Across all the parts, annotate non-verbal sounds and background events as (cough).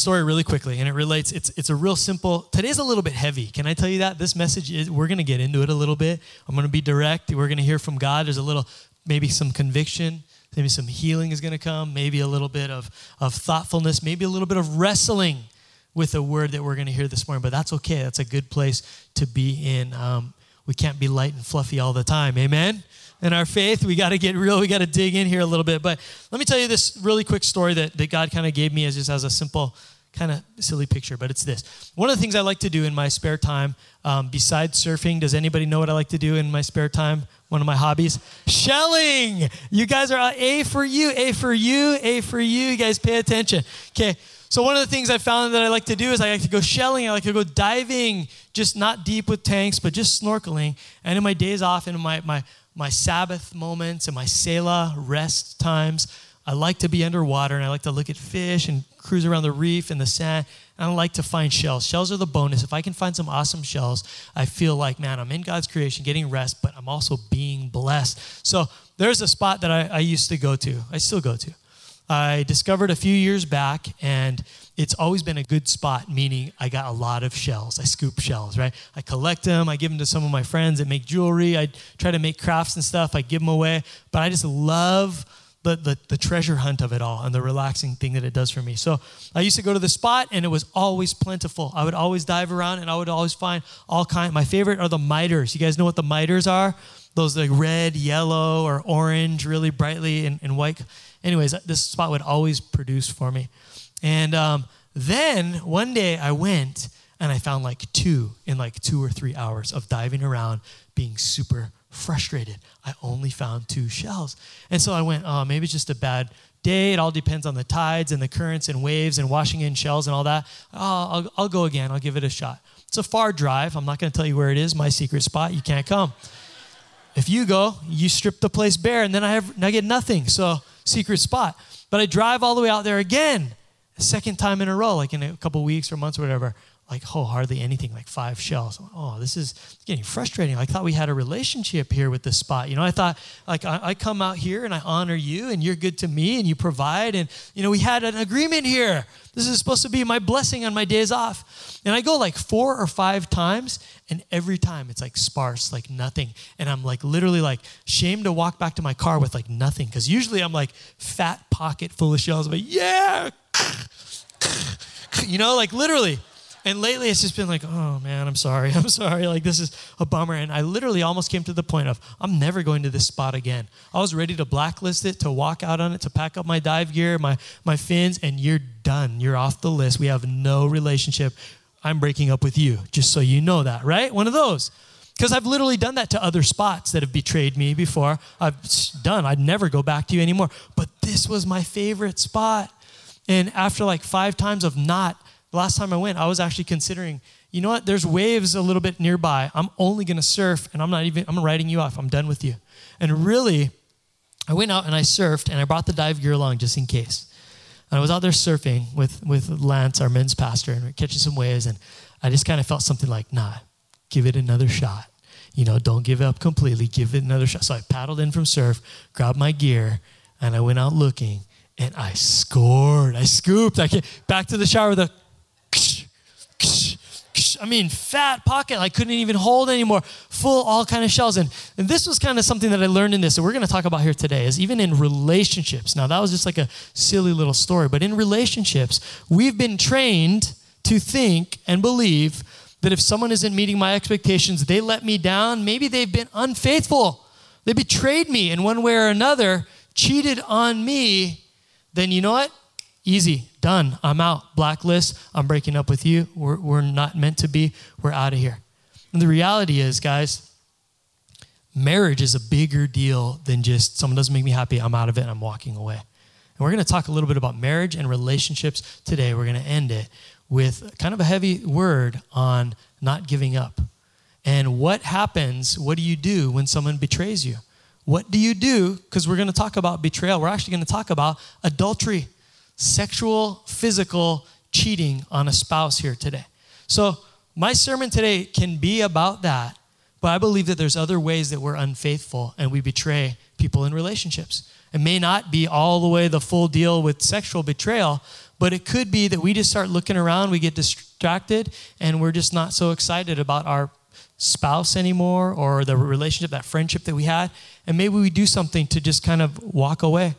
story really quickly, and it relates. It's it's a real simple. Today's a little bit heavy. Can I tell you that this message is? We're to get into it a little bit. I'm to be direct. We're to hear from God. There's a little, maybe some conviction. Maybe some healing is to come. Maybe a little bit of of thoughtfulness. Maybe a little bit of wrestling with a word that we're to hear this morning. But that's okay. That's a good place to be in. Um, we can't be light and fluffy all the time. Amen in our faith. We got to get real. We got to dig in here a little bit. But let me tell you this really quick story that, that God kind of gave me as just as a simple, kind of silly picture. But it's this. One of the things I like to do in my spare time, um, besides surfing, does anybody know what I like to do in my spare time? One of my hobbies, shelling. You guys are A for you, A for you, A for you. You guys pay attention. Okay. So one of the things I found that I like to do is I like to go shelling. I like to go diving, just not deep with tanks, but just snorkeling. And in my days off, in my my my Sabbath moments and my Selah rest times, I like to be underwater and I like to look at fish and cruise around the reef and the sand. And I like to find shells. Shells are the bonus. If I can find some awesome shells, I feel like, man, I'm in God's creation, getting rest, but I'm also being blessed. So there's a spot that I, I used to go to, I still go to. I discovered a few years back, and it's always been a good spot, meaning I got a lot of shells. I scoop shells, right? I collect them, I give them to some of my friends that make jewelry, I try to make crafts and stuff, I give them away. But I just love the, the, the, treasure hunt of it all and the relaxing thing that it does for me. So I used to go to the spot and it was always plentiful. I would always dive around and I would always find all kind. My favorite are the miters. You guys know what the miters are? Those like red, yellow, or orange, really brightly and, and white anyways, this spot would always produce for me. And um, then one day I went and I found like two in like two or three hours of diving around, being super frustrated. I only found two shells. And so I went, oh, maybe it's just a bad day. It all depends on the tides and the currents and waves and washing in shells and all that. Oh, I'll, I'll go again. I'll give it a shot. It's a far drive. I'm not going to tell you where it is, my secret spot. You can't come. If you go, you strip the place bare, and then I have I get nothing. So secret spot. But I drive all the way out there again, second time in a row, like in a couple weeks or months or whatever. Like, oh, hardly anything, like five shells. Oh, this is getting frustrating. I thought we had a relationship here with this spot. You know, I thought, like, I, I come out here and I honor you and you're good to me and you provide. And, you know, we had an agreement here. This is supposed to be my blessing on my days off. And I go like four or five times, and every time it's like sparse, like nothing. And I'm like literally like shamed to walk back to my car with like nothing. Because usually I'm like fat pocket full of shells, but yeah, (sniffs) (sniffs) you know, like literally. And lately it's just been like, oh man, I'm sorry. (laughs) I'm sorry. Like this is a bummer. And I literally almost came to the point of, I'm never going to this spot again. I was ready to blacklist it, to walk out on it, to pack up my dive gear, my, my fins, and you're done. You're off the list. We have no relationship. I'm breaking up with you, just so you know that, right? One of those. Because I've literally done that to other spots that have betrayed me before. I've done. I'd never go back to you anymore. But this was my favorite spot. And after like five times of not, the last time I went, I was actually considering, you know what? There's waves a little bit nearby. I'm only going to surf and I'm not even, I'm writing you off. I'm done with you. And really, I went out and I surfed and I brought the dive gear along just in case. And I was out there surfing with, with Lance, our men's pastor, and we are catching some waves. And I just kind of felt something like, nah, give it another shot. You know, don't give up completely. Give it another shot. So I paddled in from surf, grabbed my gear, and I went out looking, and I scored. I scooped. I came back to the shower with a I mean, fat pocket. I couldn't even hold anymore. Full, all kind of shells. And, and this was kind of something that I learned in this that we're going to talk about here today is even in relationships. Now, that was just like a silly little story, but in relationships, we've been trained to think and believe that if someone isn't meeting my expectations, they let me down. Maybe they've been unfaithful. They betrayed me in one way or another, cheated on me. Then you know what? Easy, done. I'm out. Blacklist. I'm breaking up with you. We're, we're not meant to be. We're out of here. And the reality is, guys, marriage is a bigger deal than just someone doesn't make me happy. I'm out of it. And I'm walking away. And we're going to talk a little bit about marriage and relationships today. We're going to end it with kind of a heavy word on not giving up. And what happens, what do you do when someone betrays you? What do you do? Because we're going to talk about betrayal. We're actually going to talk about adultery sexual, physical cheating on a spouse here today. So, my sermon today can be about that, but I believe that there's other ways that we're unfaithful and we betray people in relationships. It may not be all the way the full deal with sexual betrayal, But it could be that we just start looking around, we get distracted, and we're just not so excited about our spouse anymore or the relationship, that friendship that we had. And maybe we do something to just kind of walk away.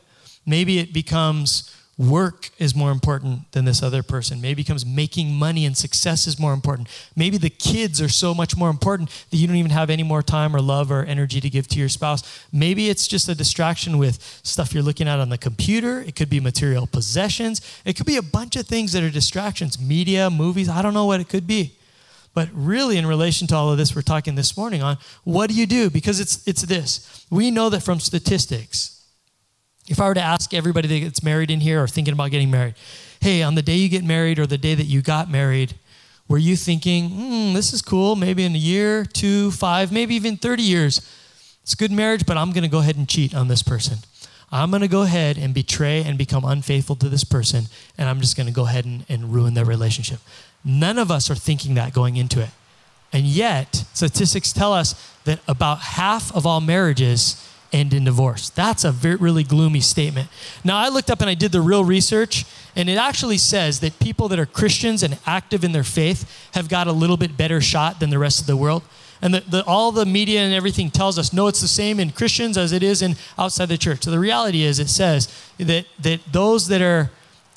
Maybe it becomes work is more important than this other person. Maybe becomes making money and success is more important. Maybe the kids are so much more important that you don't even have any more time or love or energy to give to your spouse. Maybe it's just a distraction with stuff you're looking at on the computer. It could be material possessions. It could be a bunch of things that are distractions, media, movies. I don't know what it could be. But really, in relation to all of this, we're talking this morning on what do you do? Because it's, it's this. We know that from statistics, if I were to ask everybody that gets married in here or thinking about getting married, hey, on the day you get married or the day that you got married, were you thinking, hmm, this is cool, maybe in a year, two, five, maybe even 30 years, it's good marriage, but I'm going to go ahead and cheat on this person. I'm going to go ahead and betray and become unfaithful to this person, and I'm just going to go ahead and, and ruin their relationship. None of us are thinking that going into it. And yet, statistics tell us that about half of all marriages end in divorce. That's a very, really gloomy statement. Now, I looked up and I did the real research, and it actually says that people that are Christians and active in their faith have got a little bit better shot than the rest of the world. And the, the, all the media and everything tells us, no, it's the same in Christians as it is in outside the church. So the reality is, it says that, that those that are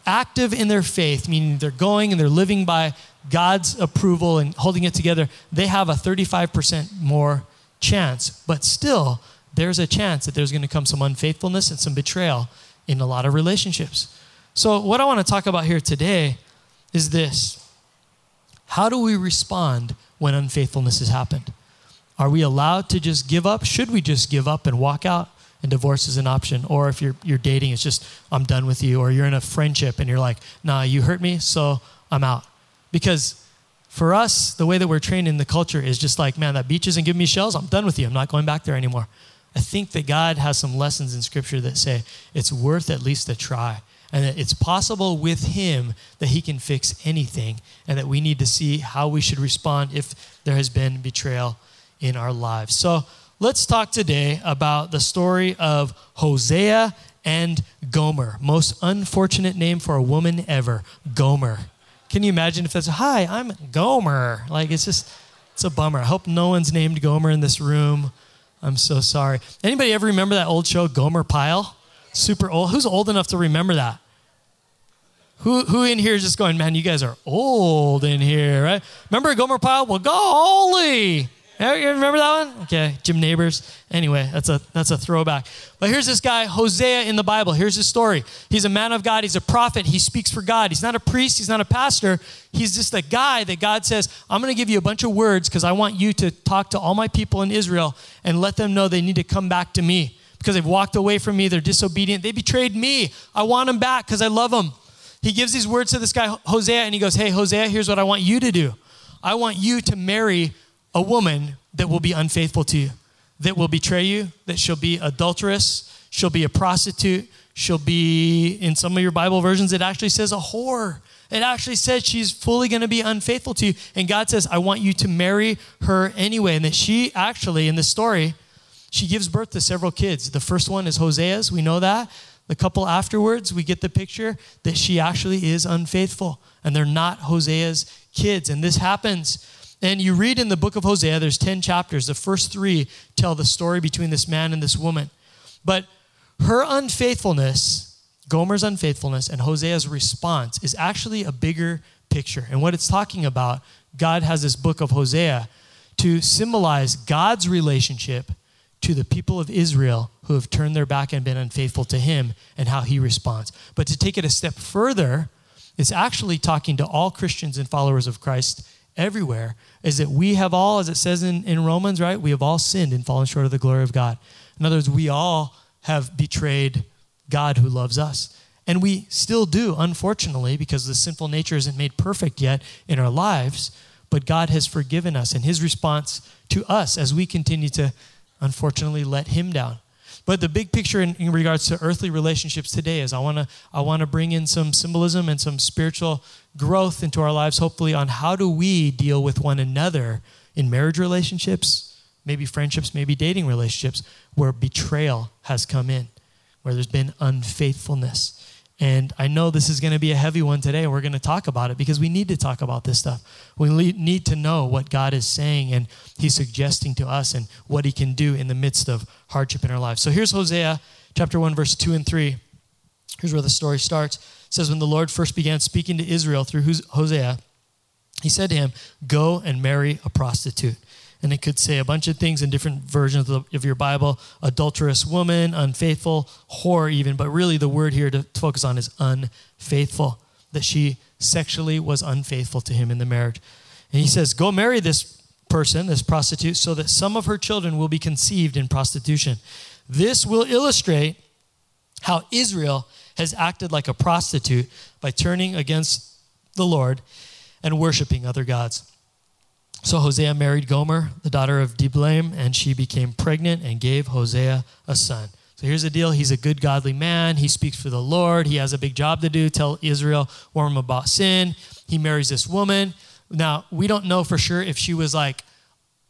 active in their faith, meaning they're going and they're living by God's approval and holding it together, they have a 35% more chance. But still, there's a chance that there's going to come some unfaithfulness and some betrayal in a lot of relationships. So, what I want to talk about here today is this How do we respond when unfaithfulness has happened? Are we allowed to just give up? Should we just give up and walk out? And divorce is an option. Or if you're, you're dating, it's just, I'm done with you. Or you're in a friendship and you're like, nah, you hurt me, so I'm out. Because for us, the way that we're trained in the culture is just like, man, that beach isn't giving me shells. I'm done with you. I'm not going back there anymore. I think that God has some lessons in Scripture that say it's worth at least a try. And that it's possible with Him that He can fix anything, and that we need to see how we should respond if there has been betrayal in our lives. So let's talk today about the story of Hosea and Gomer. Most unfortunate name for a woman ever Gomer. Can you imagine if that's, hi, I'm Gomer? Like, it's just, it's a bummer. I hope no one's named Gomer in this room. I'm so sorry. Anybody ever remember that old show, Gomer Pyle? Super old. Who's old enough to remember that? Who, who in here is just going, man, you guys are old in here, right? Remember Gomer Pyle? Well, golly. You remember that one? Okay, Jim Nabors. Anyway, that's a that's a throwback. But here's this guy, Hosea in the Bible. Here's his story. He's a man of God. He's a prophet. He speaks for God. He's not a priest. He's not a pastor. He's just a guy that God says, I'm going to give you a bunch of words because I want you to talk to all my people in Israel and let them know they need to come back to me because they've walked away from me. They're disobedient. They betrayed me. I want them back because I love them. He gives these words to this guy, Hosea, and he goes, Hey, Hosea, here's what I want you to do. I want you to marry a woman that will be unfaithful to you, that will betray you, that she'll be adulterous, she'll be a prostitute, she'll be, in some of your Bible versions, it actually says a whore. It actually says she's fully going to be unfaithful to you. And God says, I want you to marry her anyway. And that she actually, in this story, she gives birth to several kids. The first one is Hosea's, we know that. The couple afterwards, we get the picture that she actually is unfaithful and they're not Hosea's kids. And this happens and you read in the book of Hosea, there's 10 chapters. The first three tell the story between this man and this woman. But her unfaithfulness, Gomer's unfaithfulness, and Hosea's response is actually a bigger picture. And what it's talking about, God has this book of Hosea to symbolize God's relationship to the people of Israel who have turned their back and been unfaithful to him and how he responds. But to take it a step further, it's actually talking to all Christians and followers of Christ everywhere is that we have all, as it says in, in Romans, right? We have all sinned and fallen short of the glory of God. In other words, we all have betrayed God who loves us. And we still do, unfortunately, because the sinful nature isn't made perfect yet in our lives. But God has forgiven us. And his response to us as we continue to, unfortunately, let him down. But the big picture in, in regards to earthly relationships today is I want to I want to bring in some symbolism and some spiritual growth into our lives, hopefully, on how do we deal with one another in marriage relationships, maybe friendships, maybe dating relationships, where betrayal has come in, where there's been unfaithfulness. And I know this is going to be a heavy one today, we're going to talk about it because we need to talk about this stuff. We need to know what God is saying and He's suggesting to us and what He can do in the midst of hardship in our lives. So here's Hosea chapter 1, verse 2 and 3. Here's where the story starts. Says, When the Lord first began speaking to Israel through Hosea, He said to him, Go and marry a prostitute and it could say a bunch of things in different versions of, your Bible adulterous woman, unfaithful, whore, even. But really, the word here to focus on is unfaithful, that she sexually was unfaithful to him in the marriage. And he says, Go marry this person, this prostitute, so that some of her children will be conceived in prostitution. This will illustrate how Israel has acted like a prostitute by turning against the Lord and worshiping other gods. So Hosea married Gomer, the daughter of Diblaim, and she became pregnant and gave Hosea a son. So here's the deal. He's a good, godly man. He speaks for the Lord. He has a big job to do. Tell Israel, warn them about sin. He marries this woman. Now, we don't know for sure if she was like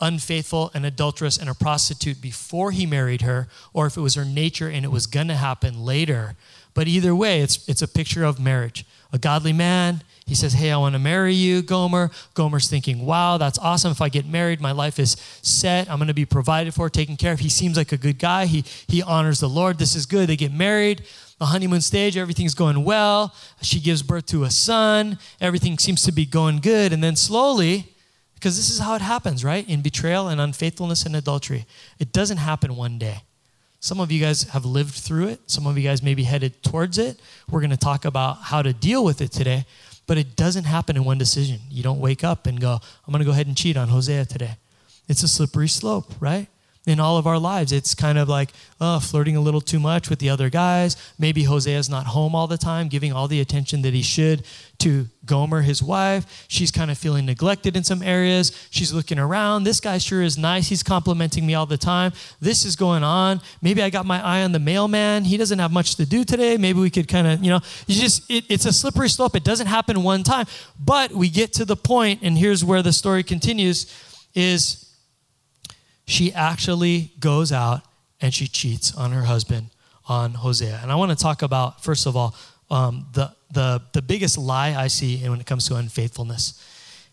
unfaithful and adulterous and a prostitute before he married her, or if it was her nature and it was going to happen later. But either way, it's, it's a picture of marriage. A godly man, he says, Hey, I want to marry you, Gomer. Gomer's thinking, Wow, that's awesome. If I get married, my life is set. I'm going to be provided for, taken care of. He seems like a good guy. He, he honors the Lord. This is good. They get married. The honeymoon stage, everything's going well. She gives birth to a son. Everything seems to be going good. And then slowly, because this is how it happens, right? In betrayal and unfaithfulness and adultery, it doesn't happen one day. Some of you guys have lived through it. Some of you guys may be headed towards it. We're going to talk about how to deal with it today. But it doesn't happen in one decision. You don't wake up and go, I'm going to go ahead and cheat on Hosea today. It's a slippery slope, right? In all of our lives. It's kind of like uh, flirting a little too much with the other guys. Maybe Hosea's not home all the time, giving all the attention that he should to Gomer, his wife. She's kind of feeling neglected in some areas. She's looking around. This guy sure is nice. He's complimenting me all the time. This is going on. Maybe I got my eye on the mailman. He doesn't have much to do today. Maybe we could kind of, you know, you just, it, it's a slippery slope. It doesn't happen one time. But we get to the point, and here's where the story continues, is she actually goes out and she cheats on her husband, on Hosea. And I want to talk about, first of all, um, the, the, the biggest lie I see when it comes to unfaithfulness.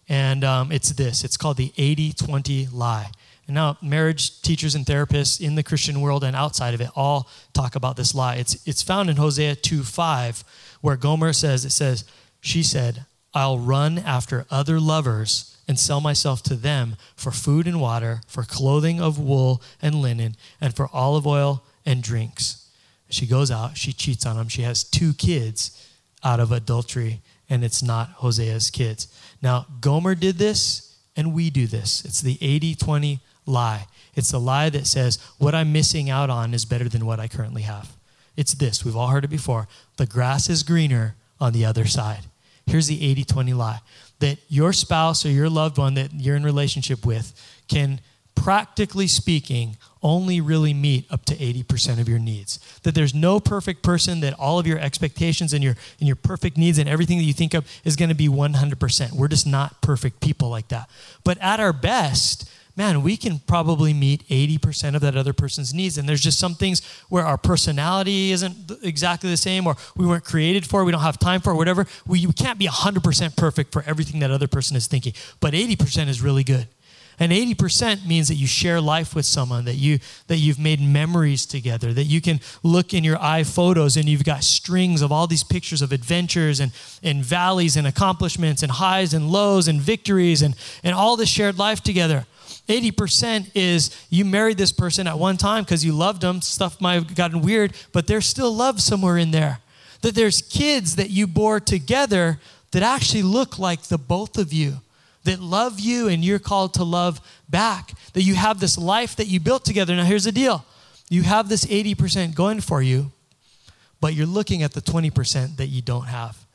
And um, it's this it's called the 80 20 lie. And now, marriage teachers and therapists in the Christian world and outside of it all talk about this lie. It's, it's found in Hosea 2 5, where Gomer says, It says, She said, I'll run after other lovers and sell myself to them for food and water, for clothing of wool and linen, and for olive oil and drinks. She goes out, she cheats on him. She has two kids out of adultery, and it's not Hosea's kids. Now, Gomer did this, and we do this. It's the 80 20 lie. It's the lie that says, what I'm missing out on is better than what I currently have. It's this. We've all heard it before. The grass is greener on the other side. Here's the 80 20 lie that your spouse or your loved one that you're in relationship with can practically speaking only really meet up to 80% of your needs. That there's no perfect person that all of your expectations and your and your perfect needs and everything that you think of is going to be 100% we're just not perfect people like that. But at our best man, we can probably meet 80% of that other person's needs. And there's just some things where our personality isn't exactly the same, or we weren't created for, we don't have time for, whatever. We, we can't be 100% perfect for everything that other person is thinking. But 80% is really good. And 80% means that you share life with someone, that, you, that you've made memories together, that you can look in your eye photos and you've got strings of all these pictures of adventures and, and valleys and accomplishments and highs and lows and victories and, and all this shared life together. 80% is you married this person at one time because you loved them. Stuff might have gotten weird, but there's still love somewhere in there. That there's kids that you bore together that actually look like the both of you, that love you and you're called to love back. That you have this life that you built together. Now, here's the deal you have this 80% going for you, but you're looking at the 20% that you don't have.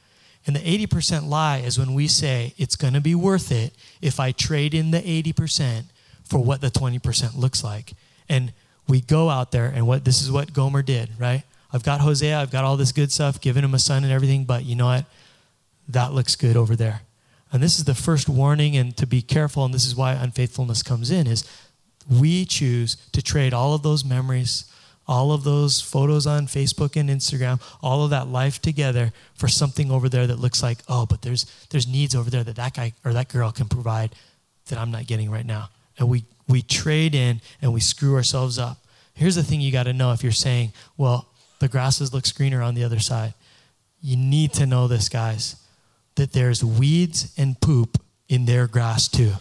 And the 80% lie is when we say it's going to be worth it if I trade in the 80% for what the 20% looks like. And we go out there, and what this is what Gomer did, right? I've got Hosea, I've got all this good stuff, given him a son and everything, but you know what? That looks good over there. And this is the first warning, and to be careful, and this is why unfaithfulness comes in, is we choose to trade all of those memories, all of those photos on Facebook and Instagram, all of that life together for something over there that looks like, oh, but there's there's needs over there that that guy or that girl can provide that I'm not getting right now. And we we trade in and we screw ourselves up. Here's the thing you got to know if you're saying, well, the grasses look greener on the other side. You need to know this, guys, that there's weeds and poop in their grass too.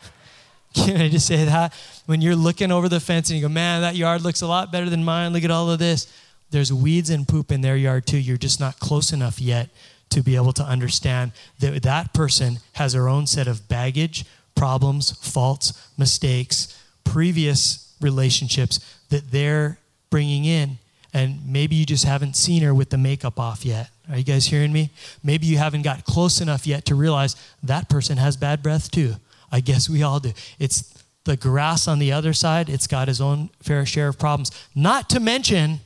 (laughs) Can I just say that? When you're looking over the fence and you go, man, that yard looks a lot better than mine. Look at all of this. There's weeds and poop in their yard too. You're just not close enough yet to be able to understand that that person has their own set of baggage, problems, faults, mistakes, previous relationships that they're bringing in. And maybe you just haven't seen her with the makeup off yet. Are you guys hearing me? Maybe you haven't got close enough yet to realize that person has bad breath too. I guess we all do. It's the grass on the other side, it's got his own fair share of problems. Not to mention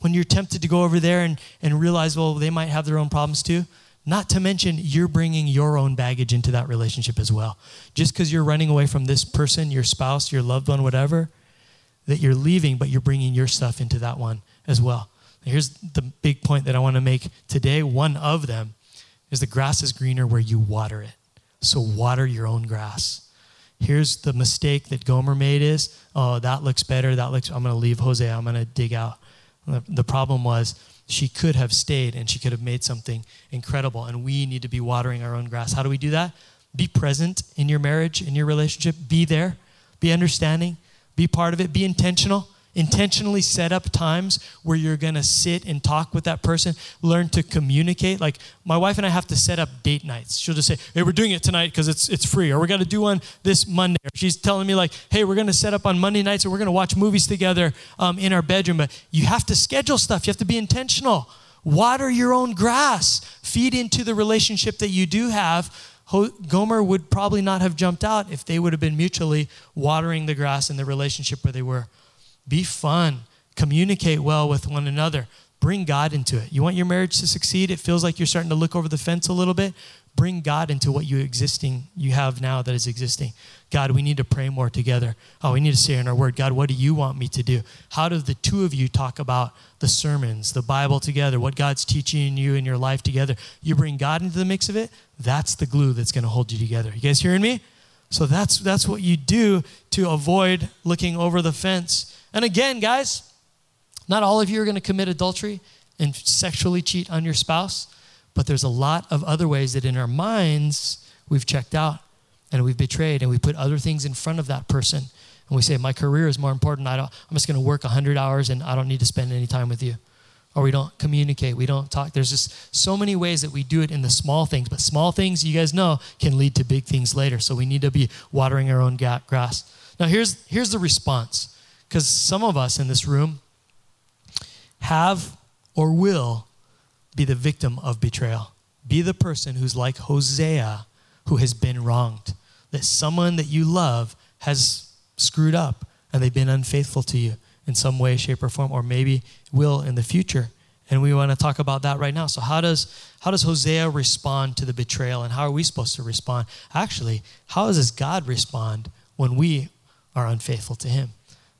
when you're tempted to go over there and, and realize, well, they might have their own problems too. Not to mention you're bringing your own baggage into that relationship as well. Just because you're running away from this person, your spouse, your loved one, whatever, that you're leaving, but you're bringing your stuff into that one as well. Here's the big point that I want to make today. One of them is the grass is greener where you water it. So water your own grass. Here's the mistake that Gomer made is, oh, that looks better. That looks, I'm going to leave Hosea. I'm going to dig out. The problem was she could have stayed and she could have made something incredible. And we need to be watering our own grass. How do we do that? Be present in your marriage, in your relationship. Be there. Be understanding. Be part of it. Be intentional intentionally set up times where you're going to sit and talk with that person learn to communicate. Like my wife and i have to set up date nights. She'll just say hey we're doing it tonight because it's, it's free or we're going to do one this monday. Or she's telling me like hey we're going to set up on monday nights and we're going to watch movies together um, in our bedroom. But you have to schedule stuff. You have to be intentional. Water your own grass. Feed into the relationship that you do have. Gomer would probably not have jumped out if they would have been mutually watering the grass in the relationship where they were. Be fun. Communicate well with one another. Bring God into it. You want your marriage to succeed? It feels like you're starting to look over the fence a little bit. Bring God into what you existing you have now that is existing. God, we need to pray more together. Oh, we need to say in our word, God, what do you want me to do? How do the two of you talk about the sermons, the Bible together, what God's teaching you in your life together? You bring God into the mix of it, that's the glue that's going to hold you together. You guys hearing me? So that's that's what you do to avoid looking over the fence and again, guys, not all of you are going to commit adultery and sexually cheat on your spouse, but there's a lot of other ways that in our minds we've checked out and we've betrayed and we put other things in front of that person. And we say, My career is more important. I don't, I'm just going to work 100 hours and I don't need to spend any time with you. Or we don't communicate, we don't talk. There's just so many ways that we do it in the small things, but small things, you guys know, can lead to big things later. So we need to be watering our own grass. Now, here's, here's the response because some of us in this room have or will be the victim of betrayal. Be the person who's like Hosea, who has been wronged. That someone that you love has screwed up and they've been unfaithful to you in some way, shape, or form, or maybe will in the future. And we want to talk about that right now. So how does how does Hosea respond to the betrayal and how are we supposed to respond? Actually, how does God respond when we are unfaithful to him?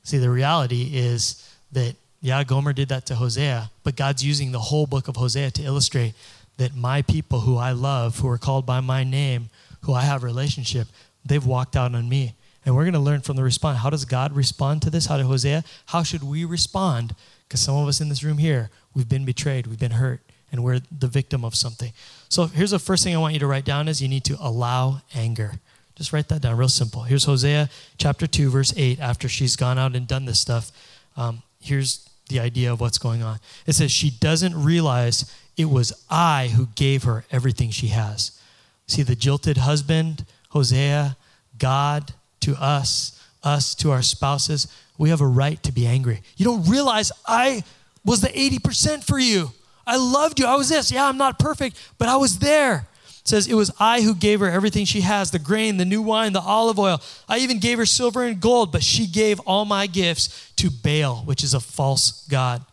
See, the reality is that, yeah, Gomer did that to Hosea, but God's using the whole book of Hosea to illustrate that my people who I love, who are called by my name, who I have relationship, they've walked out on me. And we're going to learn from the response. How does God respond to this? How did Hosea? How should we respond? Because some of us in this room here, we've been betrayed, we've been hurt, and we're the victim of something. So here's the first thing I want you to write down is you need to allow anger. Just write that down, real simple. Here's Hosea chapter 2, verse 8. After she's gone out and done this stuff, um, here's the idea of what's going on. It says, She doesn't realize it was I who gave her everything she has. See, the jilted husband, Hosea, God to us, us to our spouses, we have a right to be angry. You don't realize I was the 80% for you. I loved you. I was this. Yeah, I'm not perfect, but I was there says, It was I who gave her everything she has the grain, the new wine, the olive oil. I even gave her silver and gold, but she gave all my gifts to Baal, which is a false God.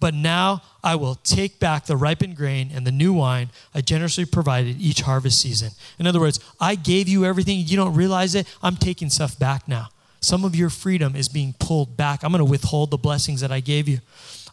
But now I will take back the ripened grain and the new wine I generously provided each harvest season. In other words, I gave you everything. You don't realize it. I'm taking stuff back now. Some of your freedom is being pulled back. I'm going to withhold the blessings that I gave you.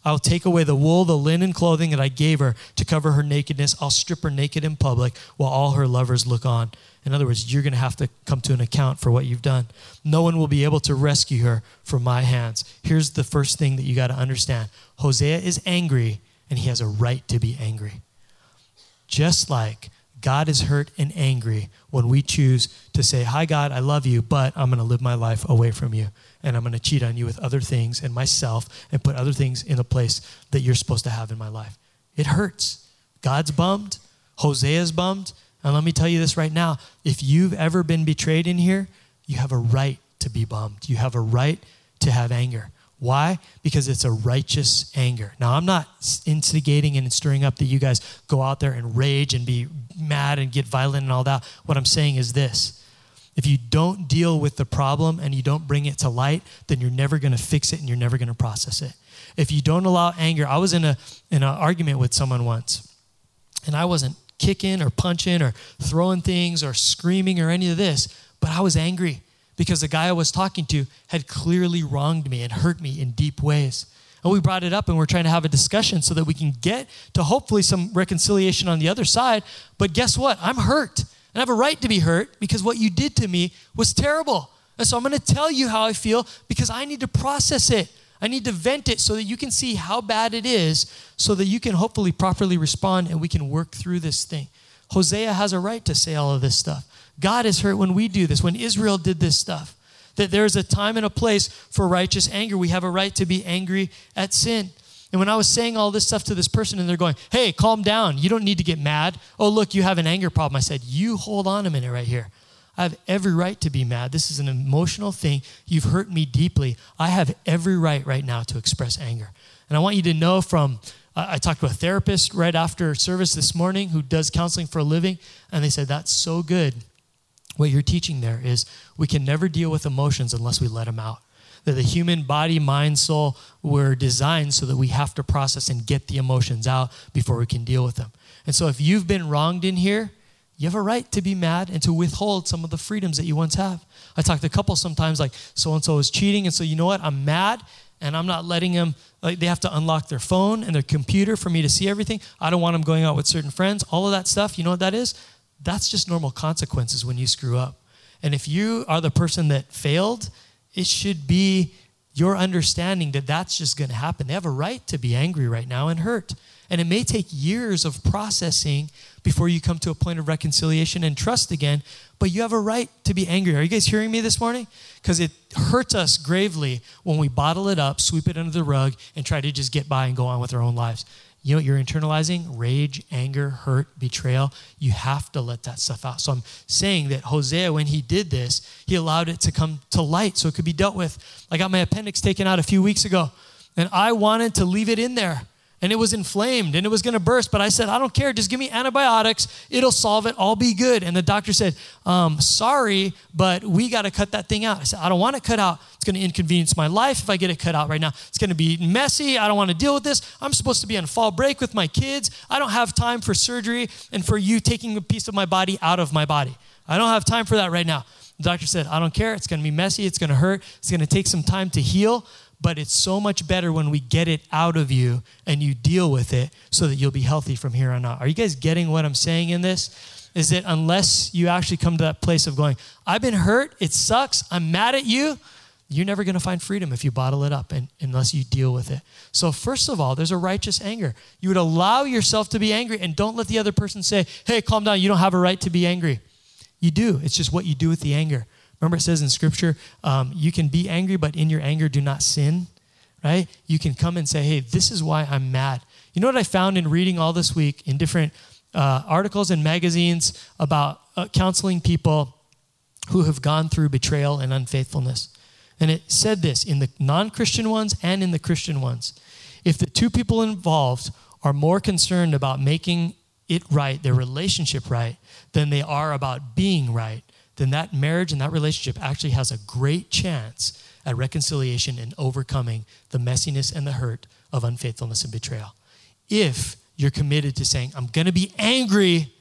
I'll take away the wool, the linen clothing that I gave her to cover her nakedness. I'll strip her naked in public while all her lovers look on. In other words, you're going to have to come to an account for what you've done. No one will be able to rescue her from my hands. Here's the first thing that you got to understand Hosea is angry, and he has a right to be angry. Just like God is hurt and angry when we choose to say, Hi, God, I love you, but I'm going to live my life away from you. And I'm going to cheat on you with other things and myself and put other things in a place that you're supposed to have in my life. It hurts. God's bummed. Hosea's bummed. And let me tell you this right now if you've ever been betrayed in here, you have a right to be bummed. You have a right to have anger. Why? Because it's a righteous anger. Now, I'm not instigating and stirring up that you guys go out there and rage and be mad and get violent and all that. What I'm saying is this if you don't deal with the problem and you don't bring it to light, then you're never going to fix it and you're never going to process it. If you don't allow anger, I was in a in an argument with someone once, and I wasn't kicking or punching or throwing things or screaming or any of this, but I was angry because the guy I was talking to had clearly wronged me and hurt me in deep ways. And we brought it up and we're trying to have a discussion so that we can get to hopefully some reconciliation on the other side. But guess what? I'm hurt. And I have a right to be hurt because what you did to me was terrible. And so I'm going to tell you how I feel because I need to process it. I need to vent it so that you can see how bad it is, so that you can hopefully properly respond and we can work through this thing. Hosea has a right to say all of this stuff. God is hurt when we do this, when Israel did this stuff. That there's a time and a place for righteous anger. We have a right to be angry at sin. And when I was saying all this stuff to this person and they're going, hey, calm down. You don't need to get mad. Oh, look, you have an anger problem. I said, you hold on a minute right here. I have every right to be mad. This is an emotional thing. You've hurt me deeply. I have every right right now to express anger. And I want you to know from, uh, I talked to a therapist right after service this morning who does counseling for a living, and they said, That's so good. What you're teaching there is we can never deal with emotions unless we let them out. That the human body, mind, soul were designed so that we have to process and get the emotions out before we can deal with them. And so if you've been wronged in here, you have a right to be mad and to withhold some of the freedoms that you once have. I talk to couples sometimes like so and so is cheating, and so you know what? I'm mad and I'm not letting them, like, they have to unlock their phone and their computer for me to see everything. I don't want them going out with certain friends, all of that stuff. You know what that is? That's just normal consequences when you screw up. And if you are the person that failed, it should be your understanding that that's just going to happen. They have a right to be angry right now and hurt. And it may take years of processing before you come to a point of reconciliation and trust again, but you have a right to be angry. Are you guys hearing me this morning? Because it hurts us gravely when we bottle it up, sweep it under the rug, and try to just get by and go on with our own lives. You know, what you're internalizing rage, anger, hurt, betrayal. You have to let that stuff out. So I'm saying that Hosea, when he did this, he allowed it to come to light so it could be dealt with. I got my appendix taken out a few weeks ago, and I wanted to leave it in there and it was inflamed and it was going to burst. But I said, I don't care. Just give me antibiotics. It'll solve it. I'll be good. And the doctor said, um, Sorry, but we got to cut that thing out. I said, I don't want it cut out. It's going to inconvenience my life if I get it cut out right now. It's going to be messy. I don't want to deal with this. I'm supposed to be on fall break with my kids. I don't have time for surgery and for you taking a piece of my body out of my body. I don't have time for that right now. The doctor said, I don't care. It's going to be messy. It's going to hurt. It's going to take some time to heal but it's so much better when we get it out of you and you deal with it so that you'll be healthy from here on out. Are you guys getting what I'm saying in this? Is that unless you actually come to that place of going, I've been hurt, it sucks, I'm mad at you, you're never going to find freedom if you bottle it up and, unless you deal with it. So, first of all, there's a righteous anger. You would allow yourself to be angry and don't let the other person say, hey, calm down, you don't have a right to be angry. You do. It's just what you do with the anger. Remember, it says in Scripture, um, you can be angry, but in your anger, do not sin, right? You can come and say, hey, this is why I'm mad. You know what I found in reading all this week in different uh, articles and magazines about uh, counseling people who have gone through betrayal and unfaithfulness? And it said this in the non Christian ones and in the Christian ones. If the two people involved are more concerned about making it right, their relationship right, than they are about being right, then that marriage and that relationship actually has a great chance at reconciliation and overcoming the messiness and the hurt of unfaithfulness and betrayal. If you're committed to saying, I'm going to be angry,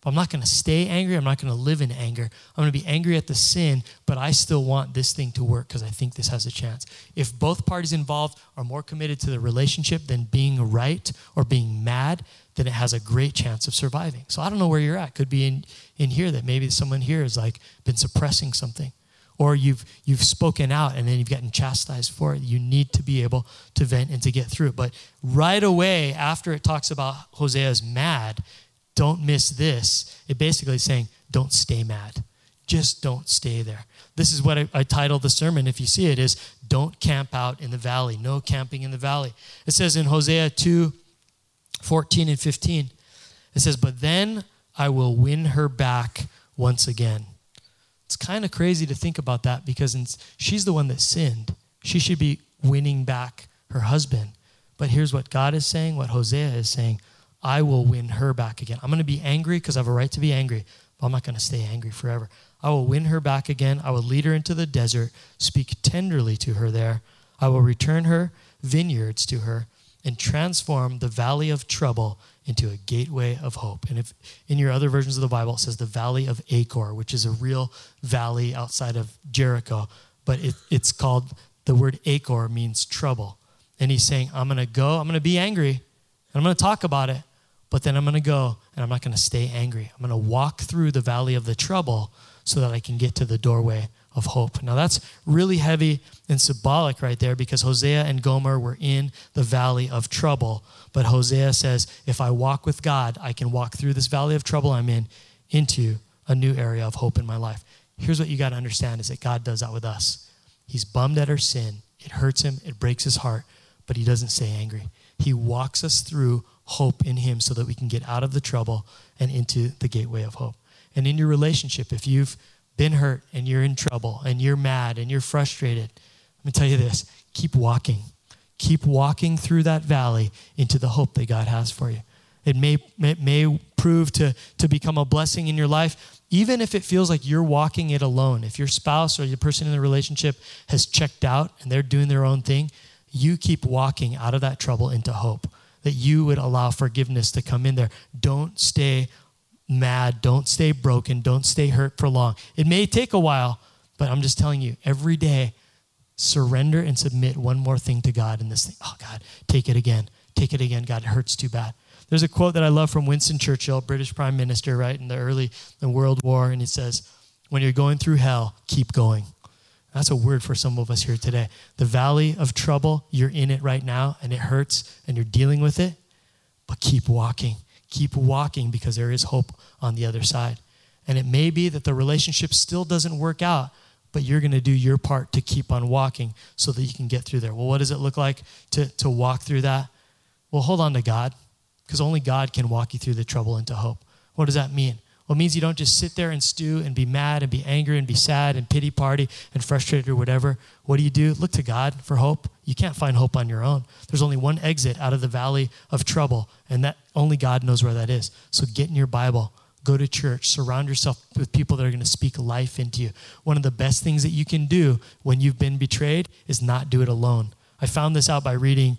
But I'm not going to stay angry. I'm not going to live in anger. I'm going to be angry at the sin, but I still want this thing to work because I think this has a chance. If both parties involved are more committed to the relationship than being right or being mad, then it has a great chance of surviving. So I don't know where you're at. Could be in, in here that maybe someone here has like been suppressing something. Or you've you've spoken out and then you've gotten chastised for it. You need to be able to vent and to get through it. But right away, after it talks about Hosea's mad, don't miss this. It basically is saying, don't stay mad. Just don't stay there. This is what I, I titled the sermon, if you see it, is don't camp out in the valley. No camping in the valley. It says in Hosea 2 14 and 15, it says, But then I will win her back once again. It's kind of crazy to think about that because she's the one that sinned. She should be winning back her husband. But here's what God is saying, what Hosea is saying I will win her back again. I'm going to be angry because I have a right to be angry, but I'm not going to stay angry forever. I will win her back again. I will lead her into the desert, speak tenderly to her there. I will return her vineyards to her and transform the valley of trouble into a gateway of hope. And if in your other versions of the Bible it says the valley of Achor, which is a real valley outside of Jericho, but it, it's called the word Achor means trouble. And he's saying, I'm going to go, I'm going to be angry, and I'm going to talk about it, but then I'm going to go and I'm not going to stay angry. I'm going to walk through the valley of the trouble so that I can get to the doorway of hope. Now, that's really heavy and symbolic right there because Hosea and Gomer were in the valley of trouble. But Hosea says, if I walk with God, I can walk through this valley of trouble I'm in into a new area of hope in my life. Here's what you got to understand is that God does that with us. He's bummed at our sin. It hurts him, it breaks his heart, but he doesn't stay angry. He walks us through hope in Him so that we can get out of the trouble and into the gateway of hope. And in your relationship, if you've been hurt and you're in trouble and you're mad and you're frustrated, let me tell you this keep walking. Keep walking through that valley into the hope that God has for you. It may, it may prove to, to become a blessing in your life, even if it feels like you're walking it alone. If your spouse or the person in the relationship has checked out and they're doing their own thing, you keep walking out of that trouble into hope that you would allow forgiveness to come in there. Don't stay mad. Don't stay broken. Don't stay hurt for long. It may take a while, but I'm just telling you, every day, surrender and submit one more thing to God in this thing. Oh, God, take it again. Take it again. God, it hurts too bad. There's a quote that I love from Winston Churchill, British Prime Minister, right, in the early the World War, and it says, When you're going through hell, keep going. That's a word for some of us here today. The valley of trouble, you're in it right now and it hurts and you're dealing with it, but keep walking. Keep walking because there is hope on the other side. And it may be that the relationship still doesn't work out, but you're going to do your part to keep on walking so that you can get through there. Well, what does it look like to, to walk through that? Well, hold on to God because only God can walk you through the trouble into hope. What does that mean? Well, it means you don't just sit there and stew and be mad and be angry and be sad and pity party and frustrated or whatever. What do you do? Look to God for hope. You can't find hope on your own. There's only one exit out of the valley of trouble, and that only God knows where that is. So get in your Bible, go to church, surround yourself with people that are going to speak life into you. One of the best things that you can do when you've been betrayed is not do it alone. I found this out by reading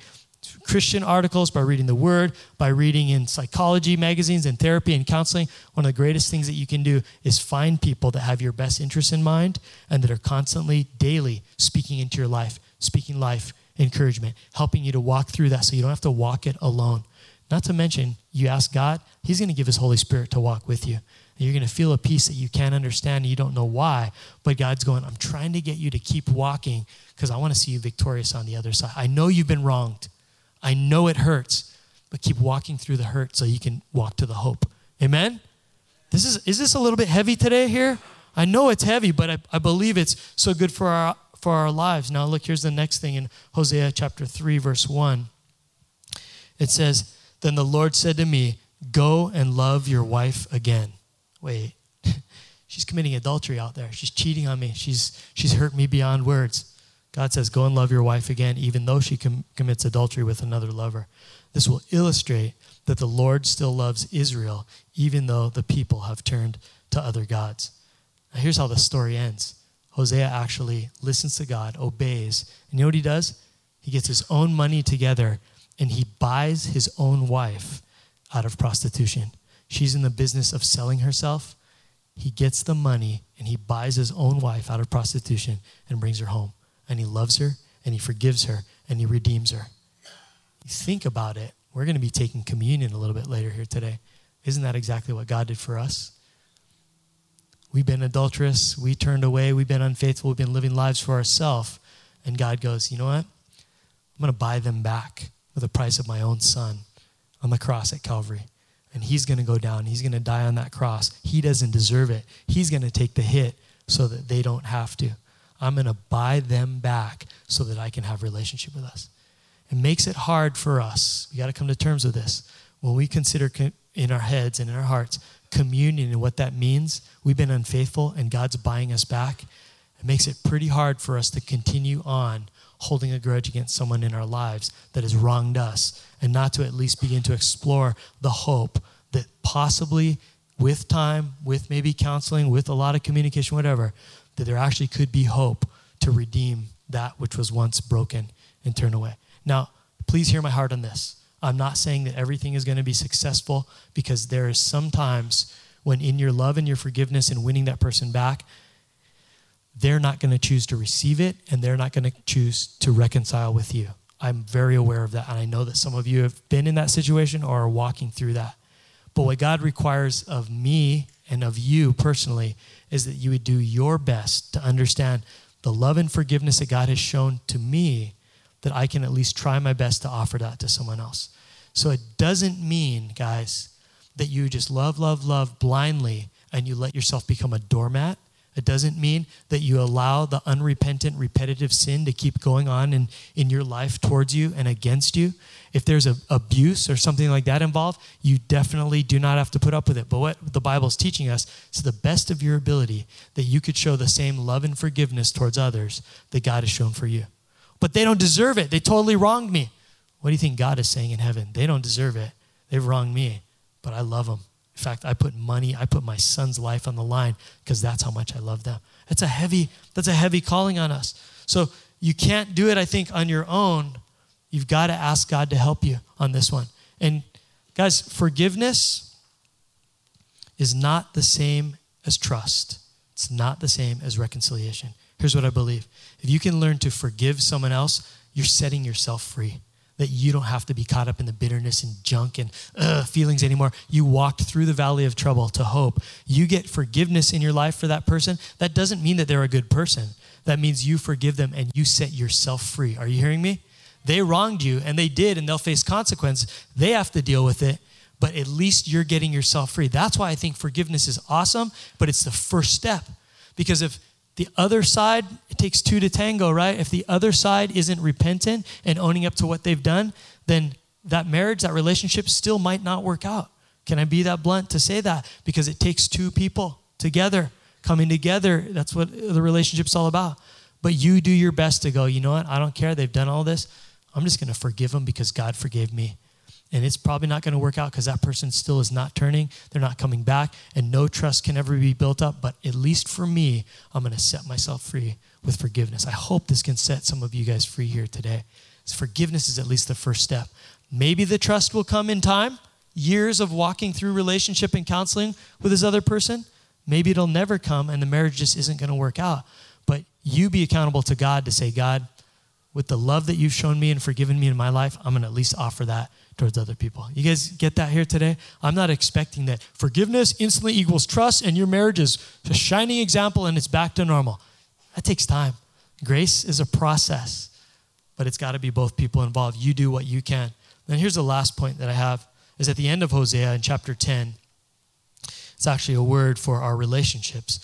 Christian articles, by reading the Word, by reading in psychology magazines and therapy and counseling. One of the greatest things that you can do is find people that have your best interests in mind and that are constantly, daily speaking into your life, speaking life, encouragement, helping you to walk through that so you don't have to walk it alone. Not to mention, you ask God, He's going to give His Holy Spirit to walk with you. And You're going to feel a peace that you can't understand and you don't know why, but God's going, I'm trying to get you to keep walking because I want to see you victorious on the other side. I know you've been wronged. I know it hurts, but keep walking through the hurt so you can walk to the hope. Amen? This is, is this a little bit heavy today here? I know it's heavy, but I, I believe it's so good for our, for our lives. Now, look, here's the next thing in Hosea chapter 3, verse 1. It says, Then the Lord said to me, Go and love your wife again. Wait, (laughs) she's committing adultery out there. She's cheating on me. She's, she's hurt me beyond words. God says, Go and love your wife again, even though she com- commits adultery with another lover. This will illustrate that the Lord still loves Israel, even though the people have turned to other gods. Now, here's how the story ends Hosea actually listens to God, obeys, and you know what he does? He gets his own money together and he buys his own wife out of prostitution. she's in the business of selling herself. He gets the money and he buys his own wife out of prostitution and brings her home. And he loves her and he forgives her and he redeems her. You think about it. We're going to be taking communion a little bit later here today. Isn't that exactly what God did for us? We've been adulterous. We turned away. We've been unfaithful. We've been living lives for ourselves. And God goes, you know what? I'm going to buy them back with the price of my own son on the cross at Calvary. And he's going to go down. He's going to die on that cross. He doesn't deserve it. He's going to take the hit so that they don't have to. I'm going to buy them back so that I can have relationship with us. It makes it hard for us. We got to come to terms with this. When we consider in our heads and in our hearts communion and what that means, we've been unfaithful and God's buying us back. It makes it pretty hard for us to continue on holding a grudge against someone in our lives that has wronged us and not to at least begin to explore the hope that possibly with time, with maybe counseling, with a lot of communication, whatever, that there actually could be hope to redeem that which was once broken and turn away. Now, please hear my heart on this. I'm not saying that everything is going to be successful because there is sometimes when in your love and your forgiveness and winning that person back, they're not going to choose to receive it and they're not going to choose to reconcile with you. I'm very aware of that. And I know that some of you have been in that situation or are walking through that. But what God requires of me and of you personally is that you would do your best to understand the love and forgiveness that God has shown to me, that I can at least try my best to offer that to someone else. So it doesn't mean, guys, that you just love, love, love blindly and you let yourself become a doormat it doesn't mean that you allow the unrepentant, repetitive sin to keep going on in, in your life towards you and against you. If there's a, abuse or something like that involved, you definitely do not have to put up with it. But what the Bible is teaching us is the best of your ability that you could show the same love and forgiveness towards others that God has shown for you. But they don't deserve it. They totally wronged me. What do you think God is saying in heaven? They don't deserve it. They've wronged me, but I love them. In fact, I put money, I put my son's life on the line because that's how much I love them. That's a heavy, that's a heavy calling on us. So you can't do it, I think, on your own. You've got to ask God to help you on this one. And guys, forgiveness is not the same as trust. It's not the same as reconciliation. Here's what I believe. If you can learn to forgive someone else, you're setting yourself free that you don't have to be caught up in the bitterness and junk and uh, feelings anymore. You walked through the valley of trouble to hope. You get forgiveness in your life for that person. That doesn't mean that they're a good person. That means you forgive them and you set yourself free. Are you hearing me? They wronged you and they did, and they'll face consequence. They have to deal with it, but at least you're getting yourself free. That's why I think forgiveness is awesome, but it's the first step. Because if the other side, it takes two to tango, right? If the other side isn't repentant and owning up to what they've done, then that marriage, that relationship still might not work out. Can I be that blunt to say that? Because it takes two people together, coming together. That's what the relationship's all about. But you do your best to go, you know what? I don't care. They've done all this. I'm just going to forgive them because God forgave me. And it's probably not going to work out because that person still is not turning. They're not coming back. And no trust can ever be built up. But at least for me, I'm going to set myself free with forgiveness. I hope this can set some of you guys free here today. Forgiveness is at least the first step. Maybe the trust will come in time, years of walking through relationship and counseling with this other person. Maybe it'll never come and the marriage just isn't going to work out. But you be accountable to God to say, God, with the love that you've shown me and forgiven me in my life, I'm going to at least offer that towards other people. You guys get that here today? I'm not expecting that forgiveness instantly equals trust and your marriage is a shining example and it's back to normal. That takes time. Grace is a process, but it's got to be both people involved. You do what you can. Then here's the last point that I have is at the end of Hosea in chapter 10. It's actually a word for our relationships.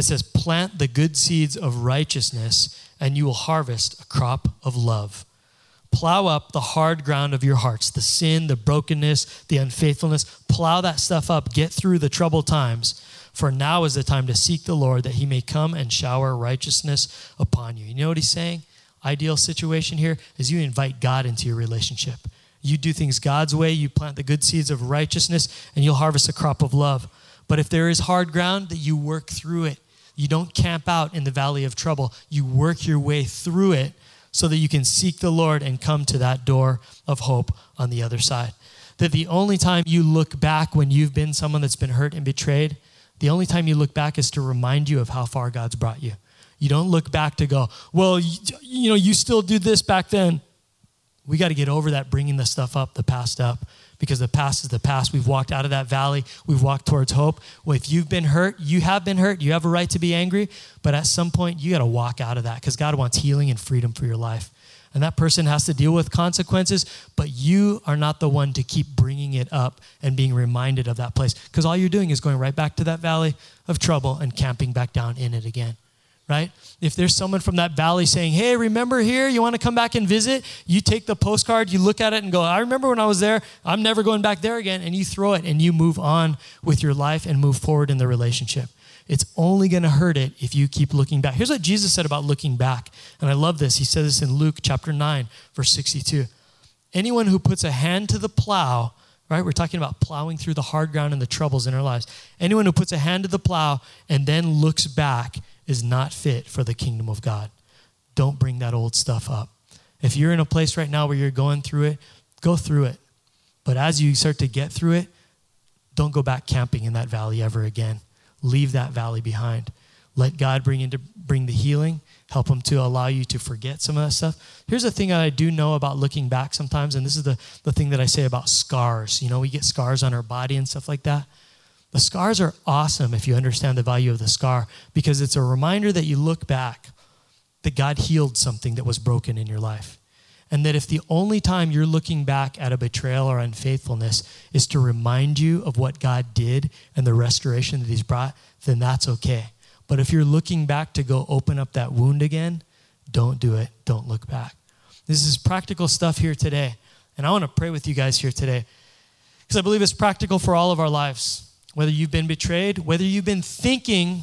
It says, Plant the good seeds of righteousness, and you will harvest a crop of love. Plow up the hard ground of your hearts, the sin, the brokenness, the unfaithfulness. Plow that stuff up. Get through the troubled times. For now is the time to seek the Lord that he may come and shower righteousness upon you. You know what he's saying? Ideal situation here is you invite God into your relationship. You do things God's way, you plant the good seeds of righteousness, and you'll harvest a crop of love. But if there is hard ground, that you work through it. You don't camp out in the valley of trouble. You work your way through it so that you can seek the Lord and come to that door of hope on the other side. that the only time you look back when you've been someone that's been hurt and betrayed, the only time you look back is to remind you of how far God's brought you. You don't look back to go, well, you, you know, you still do this back then. We got to get over that bringing the stuff up, the past up, because the past is the past. We've walked out of that valley. We've walked towards hope. Well, if you've been hurt, you have been hurt. You have a right to be angry, but at some point, you got to walk out of that because God wants healing and freedom for your life. And that person has to deal with consequences, but you are not the one to keep bringing it up and being reminded of that place because all you're doing is going right back to that valley of trouble and camping back down in it again right? If there's someone from that valley saying, hey, remember here, you want to come back and visit? You take the postcard, you look at it and go, I remember when I was there, I'm never going back there again. And you throw it and you move on with your life and move forward in the relationship. It's only going to hurt it if you keep looking back. Here's what Jesus said about looking back. And I love this. He says this in Luke chapter 9, verse 62. Anyone who puts a hand to the plow, right? We're talking about plowing through the hard ground and the troubles in our lives. Anyone who puts a hand to the plow and then looks back is not fit for the kingdom of God. Don't bring that old stuff up. If you're in a place right now where you're going through it, go through it. But as you start to get through it, don't go back camping in that valley ever again. Leave that valley behind. Let God bring into bring the healing, help him to allow you to forget some of that stuff. Here's the thing that I do know about looking back sometimes, and this is the, the thing that I say about scars. You know, we get scars on our body and stuff like that. The scars are awesome if you understand the value of the scar because it's a reminder that you look back that God healed something that was broken in your life. And that if the only time you're looking back at a betrayal or unfaithfulness is to remind you of what God did and the restoration that He's brought, then that's okay. But if you're looking back to go open up that wound again, don't do it. Don't look back. This is practical stuff here today. And I want to pray with you guys here today because I believe it's practical for all of our lives whether you've been betrayed, whether you've been thinking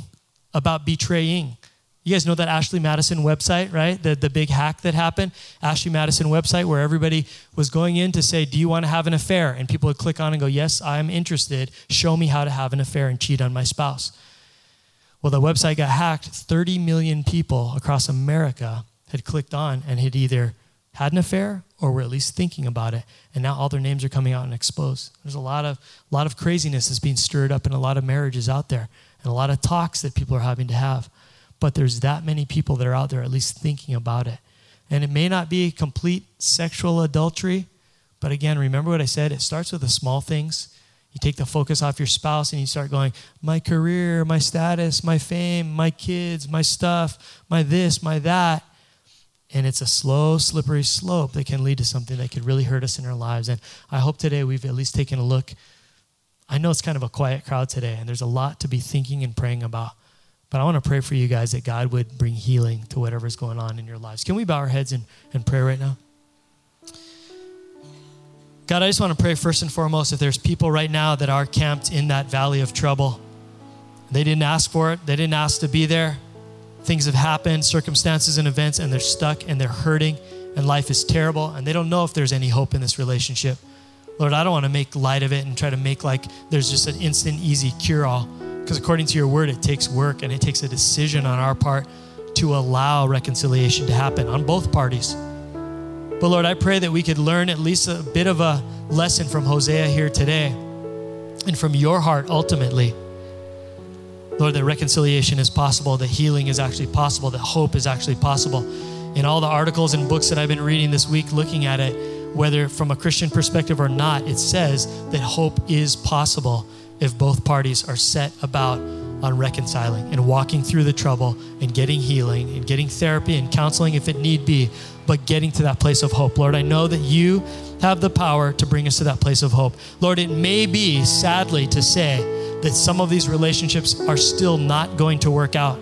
about betraying. You guys know that Ashley Madison website, right? The, the big hack that happened. Ashley Madison website where everybody was going in to say, Do you want to have an affair? And people would click on and go, Yes, I'm interested. Show me how to have an affair and cheat on my spouse. Well, the website got hacked. 30 million people across America had clicked on and had either had an affair or were at least thinking about it and now all their names are coming out and exposed. There's a lot of a lot of craziness that's being stirred up in a lot of marriages out there and a lot of talks that people are having to have. But there's that many people that are out there at least thinking about it. And it may not be complete sexual adultery but again remember what i said it starts with the small things. You take the focus off your spouse and you start going my career my status my fame my kids my stuff my this my that and it's a slow, slippery slope that can lead to something that could really hurt us in our lives. And I hope today we've at least taken a look. I know it's kind of a quiet crowd today, and there's a lot to be thinking and praying about. But I want to pray for you guys that God would bring healing to whatever's going on in your lives. Can we bow our heads and, and pray right now? God, I just want to pray first and foremost if there's people right now that are camped in that valley of trouble. They didn't ask for it, they didn't ask to be there things have happened, circumstances and events, and they're stuck and they're hurting and life is terrible and they don't know if there's any hope in this relationship. Lord, I don't want to make light of it and try to make like there's just an instant, easy cure all. Because according to your word, it takes work and it takes a decision on our part to allow reconciliation to happen on both parties. But Lord, I pray that we could learn at least a bit of a lesson from Hosea here today and from your heart ultimately Lord, that reconciliation is possible, that healing is actually possible, that hope is actually possible. In all the articles and books that I've been reading this week, looking at it, whether from a Christian perspective or not, it says that hope is possible if both parties are set about on reconciling and walking through the trouble and getting healing and getting therapy and counseling if it need be, but getting to that place of hope. Lord, I know that you have the power to bring us to that place of hope. Lord, it may be, sadly to say, that some of these relationships are still not going to work out.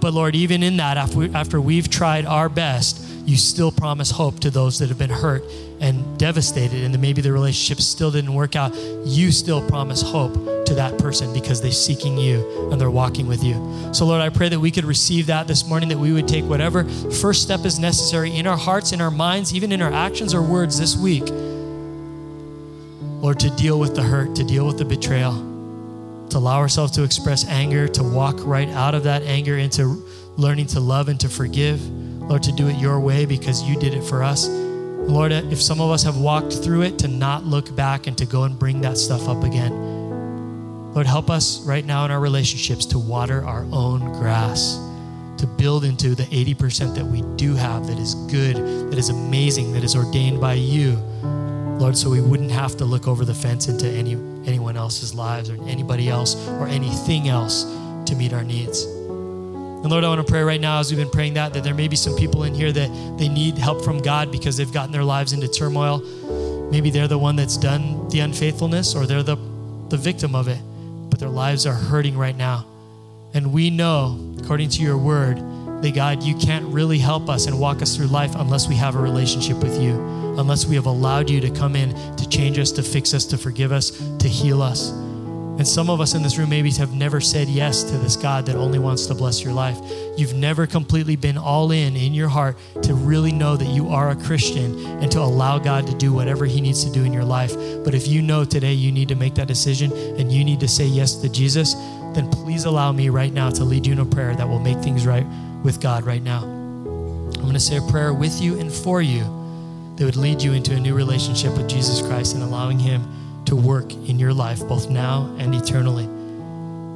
But Lord, even in that, after, we, after we've tried our best, you still promise hope to those that have been hurt and devastated, and maybe the relationship still didn't work out. You still promise hope to that person because they're seeking you and they're walking with you. So, Lord, I pray that we could receive that this morning, that we would take whatever first step is necessary in our hearts, in our minds, even in our actions or words this week, Lord, to deal with the hurt, to deal with the betrayal to allow ourselves to express anger, to walk right out of that anger into learning to love and to forgive. Lord, to do it your way because you did it for us. Lord, if some of us have walked through it, to not look back and to go and bring that stuff up again. Lord, help us right now in our relationships to water our own grass, to build into the 80% that we do have that is good, that is amazing, that is ordained by you. Lord, so we wouldn't have to look over the fence into any, anyone else's lives or anybody else or anything else to meet our needs. And Lord, I want to pray right now as we've been praying that, that there may be some people in here that they need help from God because they've gotten their lives into turmoil. Maybe they're the one that's done the unfaithfulness or they're the, the victim of it, but their lives are hurting right now. And we know, according to your word, that God, you can't really help us and walk us through life unless we have a relationship with you, unless we have allowed you to come in to change us, to fix us, to forgive us, to heal us. And some of us in this room maybe have never said yes to this God that only wants to bless your life. You've never completely been all in in your heart to really know that you are a Christian and to allow God to do whatever He needs to do in your life. But if you know today you need to make that decision and you need to say yes to Jesus, then please allow me right now to lead you in a prayer that will make things right with God right now. I'm going to say a prayer with you and for you that would lead you into a new relationship with Jesus Christ and allowing Him to work in your life, both now and eternally.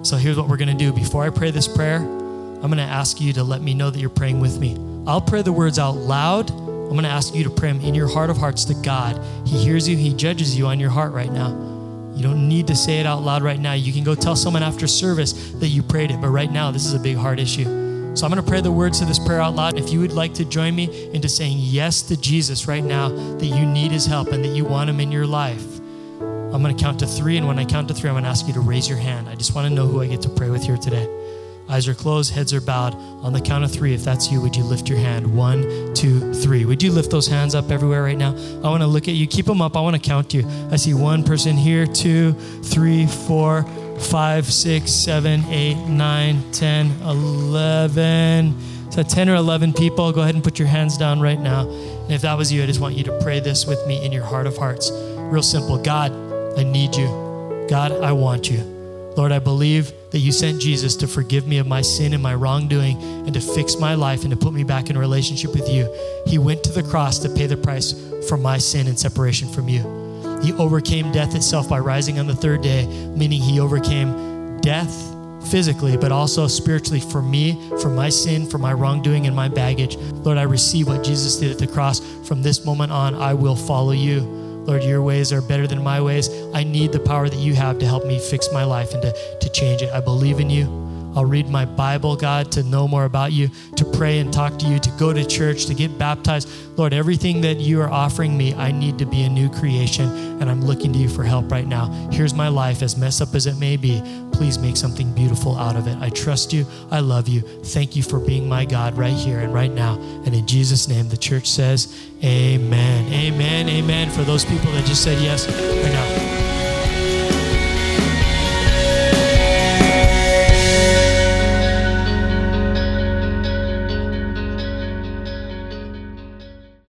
So here's what we're going to do. Before I pray this prayer, I'm going to ask you to let me know that you're praying with me. I'll pray the words out loud. I'm going to ask you to pray them in your heart of hearts to God. He hears you, He judges you on your heart right now. You don't need to say it out loud right now. You can go tell someone after service that you prayed it, but right now, this is a big heart issue. So I'm going to pray the words to this prayer out loud. If you would like to join me into saying yes to Jesus right now, that you need His help and that you want Him in your life I'm going to count to three. And when I count to three, I'm going to ask you to raise your hand. I just want to know who I get to pray with here today. Eyes are closed, heads are bowed. On the count of three, if that's you, would you lift your hand? One, two, three. Would you lift those hands up everywhere right now? I want to look at you. Keep them up. I want to count you. I see one person here, two, three, four, five, six, seven, eight, nine, ten, eleven. So 10 or 11 people, go ahead and put your hands down right now. And if that was you, I just want you to pray this with me in your heart of hearts. Real simple. God, I need you. God, I want you. Lord, I believe that you sent Jesus to forgive me of my sin and my wrongdoing and to fix my life and to put me back in a relationship with you. He went to the cross to pay the price for my sin and separation from you. He overcame death itself by rising on the third day, meaning he overcame death physically, but also spiritually for me, for my sin, for my wrongdoing and my baggage. Lord, I receive what Jesus did at the cross. From this moment on, I will follow you. Lord, your ways are better than my ways. I need the power that you have to help me fix my life and to, to change it. I believe in you. I'll read my Bible, God, to know more about you, to pray and talk to you, to go to church, to get baptized. Lord, everything that you are offering me, I need to be a new creation, and I'm looking to you for help right now. Here's my life, as messed up as it may be. Please make something beautiful out of it. I trust you. I love you. Thank you for being my God right here and right now. And in Jesus' name, the church says, Amen. Amen. Amen. For those people that just said yes right now.